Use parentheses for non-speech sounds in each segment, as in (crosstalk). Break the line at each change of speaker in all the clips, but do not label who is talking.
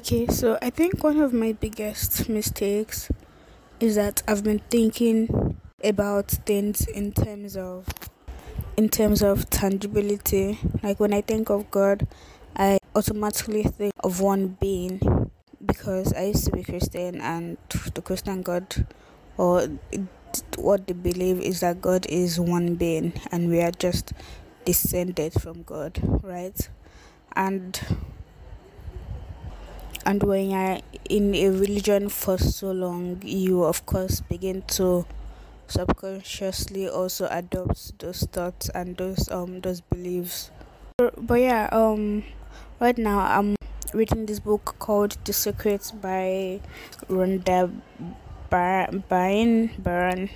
Okay, so I think one of my biggest mistakes is that I've been thinking about things in terms of in terms of tangibility. Like when I think of God, I automatically think of one being because I used to be Christian and the Christian God or what they believe is that God is one being and we are just descended from God, right? And and when you're in a religion for so long you of course begin to subconsciously also adopt those thoughts and those um those beliefs. But yeah um right now i'm reading this book called the secrets by rhonda byrne byrne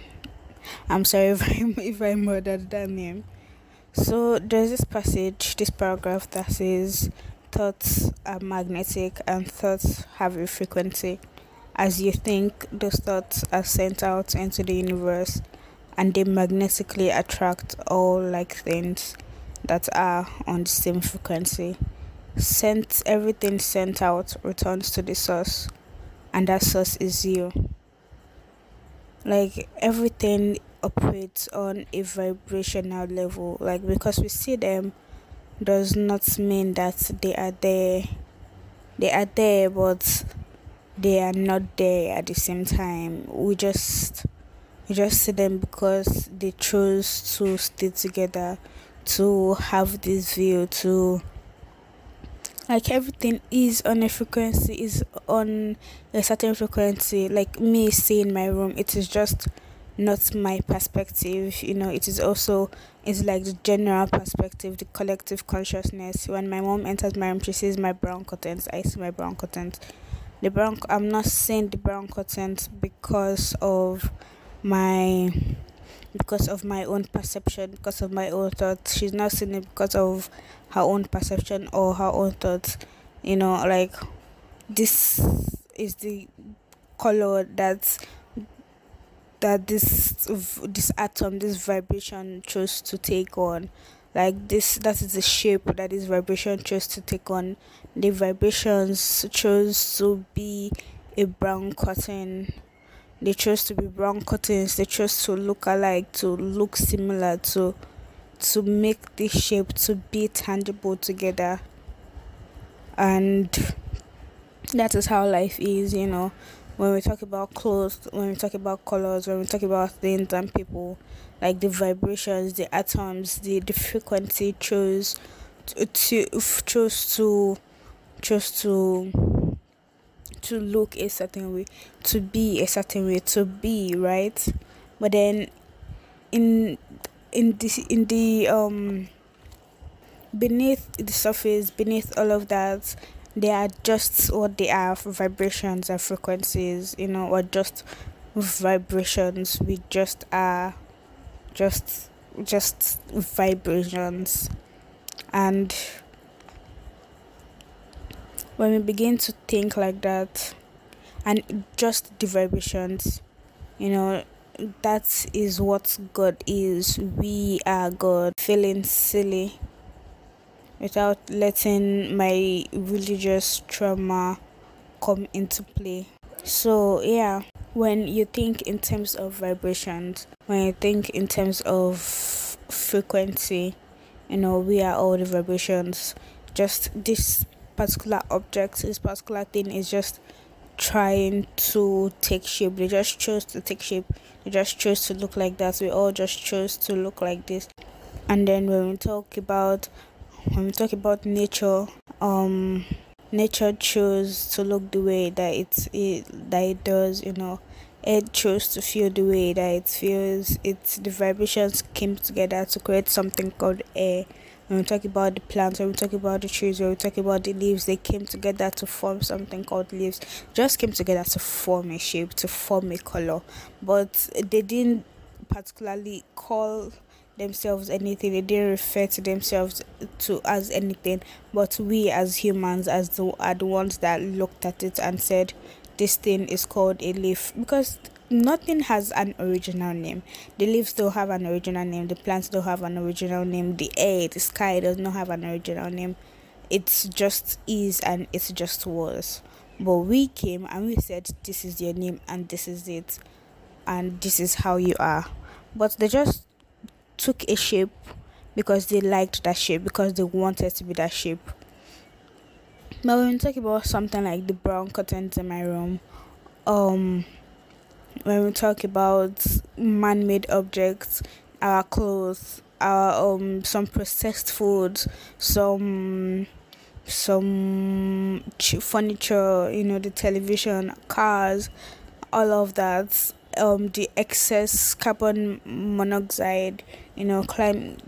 i'm sorry (laughs) if i if i murdered that name. So there's this passage this paragraph that says thoughts are magnetic and thoughts have a frequency. As you think, those thoughts are sent out into the universe and they magnetically attract all like things that are on the same frequency. Sent everything sent out returns to the source, and that source is you. Like everything operates on a vibrational level, like because we see them does not mean that they are there. They are there, but they are not there at the same time. We just we just see them because they chose to stay together, to have this view, to like everything is on a frequency, is on a certain frequency. Like me seeing my room, it is just not my perspective you know it is also it's like the general perspective the collective consciousness. When my mom enters my room she sees my brown curtains. I see my brown curtains. The brown i'm not seeing the brown curtains because of my because of my own perception because of my own thoughts. She's not seeing it because of her own perception or her own thoughts. You know like this is the color that's that this this atom this vibration chose to take on. Like this that is the shape that this vibration chose to take on. The vibrations chose to be a brown cotton. They chose to be brown curtains they chose to look alike to look similar to to make this shape to be tangible together. And that is how life is you know when we talk about clothes, when we talk about colors, when we talk about things and people, like the vibrations, the atoms, the, the frequency chose to, to chose to chose to to look a certain way, to be a certain way, to be right. But then in in the in the um beneath the surface, beneath all of that, they are just what they are vibrations and frequencies you know or just vibrations. We just are just just vibrations. And when we begin to think like that and just the vibrations you know that is what god is. We are god. Feeling silly without letting my religious trauma come into play. So, yeah, when you think in terms of vibrations, when you think in terms of frequency, you know, we are all the vibrations. Just this particular object, this particular thing is just trying to take shape. They just chose to take shape. They just chose to look like that. We all just chose to look like this. And then when we talk about when we talk about nature, um, nature chose to look the way that it, it that it does. You know, it chose to feel the way that it feels. It's the vibrations came together to create something called air. When we talk about the plants, when we talk about the trees, when we talk about the leaves, they came together to form something called leaves. Just came together to form a shape, to form a color, but they didn't particularly call themselves anything. They didn't refer to themselves to as anything but we as humans as the are the ones that looked at it and said this thing is called a leaf. Because nothing has an original name. The leaves don't have an original name. The plants don't have an original name. The air the sky does not have an original name. It's just is and it's just was. But we came and we said, This is your name and this is it, and this is how you are. But they just took a shape because they liked that shape, because they wanted to be that shape. But when we talk about something like the brown curtains in my room, um, when we talk about man-made objects, our clothes, our um, some processed foods, some some furniture, you know, the television, cars, all of that, um, the excess carbon monoxide, you know, climate,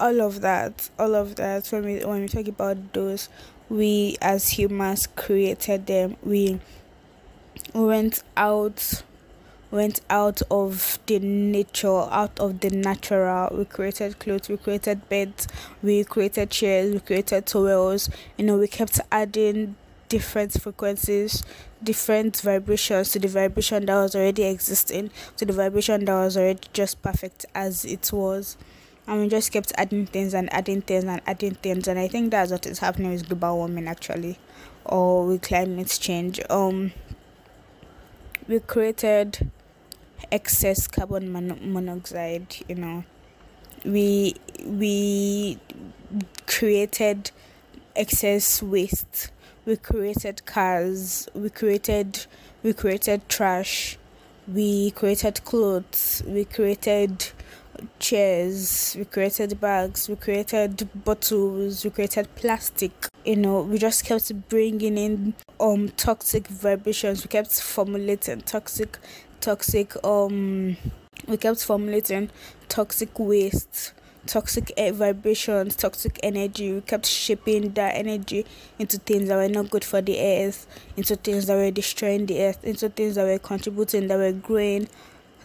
all of that, all of that. When we when we talk about those, we as humans created them. We went out went out of the nature, out of the natural. We created clothes, we created beds, we created chairs, we created towels. You know, we kept adding different frequencies, different vibrations to the vibration that was already existing, to the vibration that was already just perfect as it was. And we just kept adding things and adding things and adding things. And I think that's what is happening with global warming actually, or with climate change. Um, we created excess carbon mon- monoxide you know we we created excess waste we created cars we created we created trash we created clothes we created chairs we created bags we created bottles we created plastic. You know we just kept bringing in um toxic vibrations. We kept formulating toxic toxic um we kept formulating toxic waste toxic vibrations toxic energy. We kept shaping that energy into things that were not good for the earth into things that were destroying the earth into things that were contributing that were growing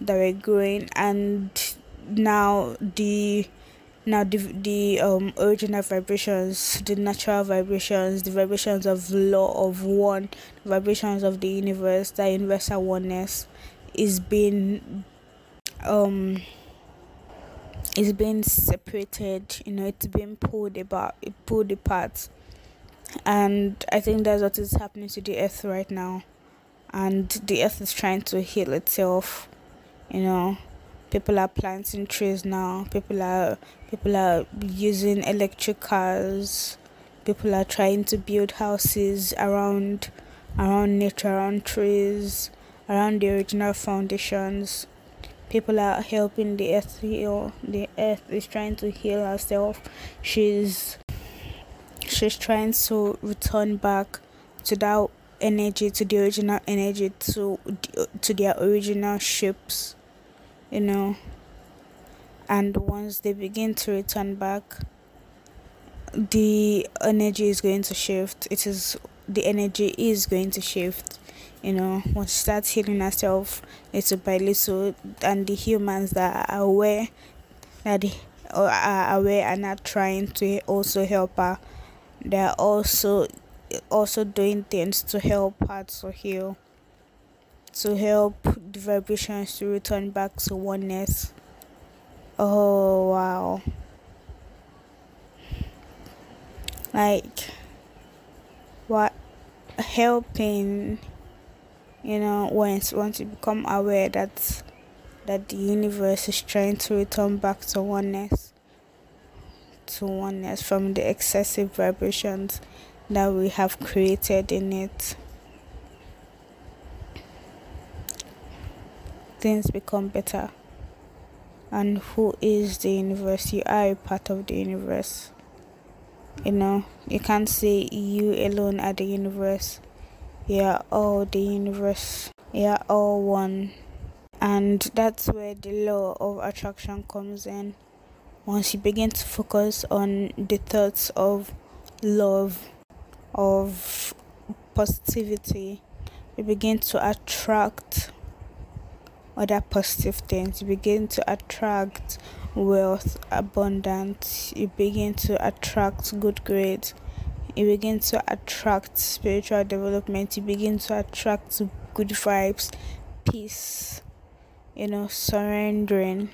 that were growing. And now the now the the um original vibrations the natural vibrations the vibrations of law of one the vibrations of the universe the universal oneness is being um is being separated you know it's being pulled about pulled apart. And i think that's what is happening to the earth right now. And the earth is trying to heal itself you know. People are planting trees now. People are people are using electric cars. People are trying to build houses around around nature around trees around the original foundations. People are helping the earth heal. The earth is trying to heal herself. She's she's trying to return back to that energy, to the original energy, to to their original shapes. You know. And once they begin to return back, the energy is going to shift. It is the energy is going to shift you know once she starts healing herself little by little and the humans that are aware that they are aware and are trying to also help her they're also also doing things to help her to heal to help the vibrations to return back to oneness. Oh wow. Like what helping you know once once you become aware that that the universe is trying to return back to oneness to oneness from the excessive vibrations that we have created in it things become better. And who is the universe? You are a part of the universe. You know you can't say you alone are the universe yeah all the universe. Yeah all one. And that's where the law of attraction comes in. Once you begin to focus on the thoughts of love of positivity you begin to attract other positive things. You begin to attract wealth abundance. You begin to attract good grades you begin to attract spiritual development you begin to attract good vibes peace you know surrendering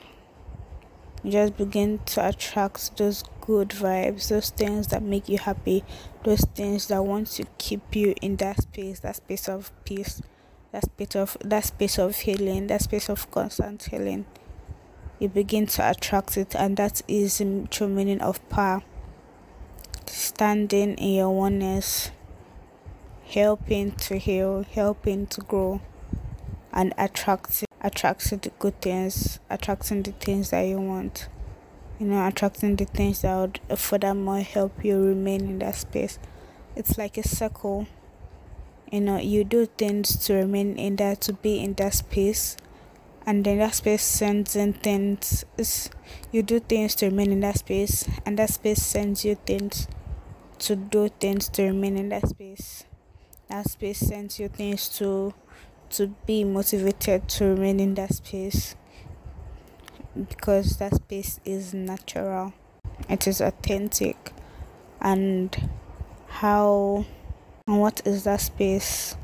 you just begin to attract those good vibes, those things that make you happy, those things that want to keep you in that space, that space of peace, that space of that space of healing, that space of constant healing. You begin to attract it, and that is the true meaning of power. Standing in your oneness, helping to heal, helping to grow, and attracting attracting the good things, attracting the things that you want. You know, attracting the things that would furthermore help you remain in that space. It's like a circle. You know, you do things to remain in that, to be in that space, and then that space sends in things. It's, you do things to remain in that space, and that space sends you things to do things to remain in that space. That space sends you things to to be motivated to remain in that space. Because that space is natural. It is authentic. And how and what is that space?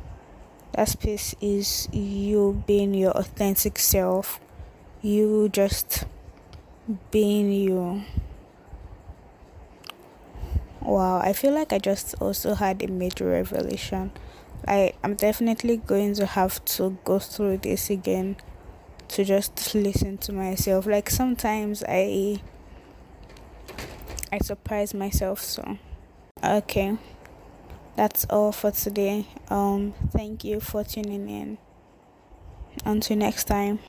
That space is you being your authentic self. You just being you wow i feel like i just also had a major revelation I I'm definitely going to have to go through this again to just listen to myself. Like sometimes I I surprise myself so okay. That's all for today. Um thank you for tuning in. Until next time.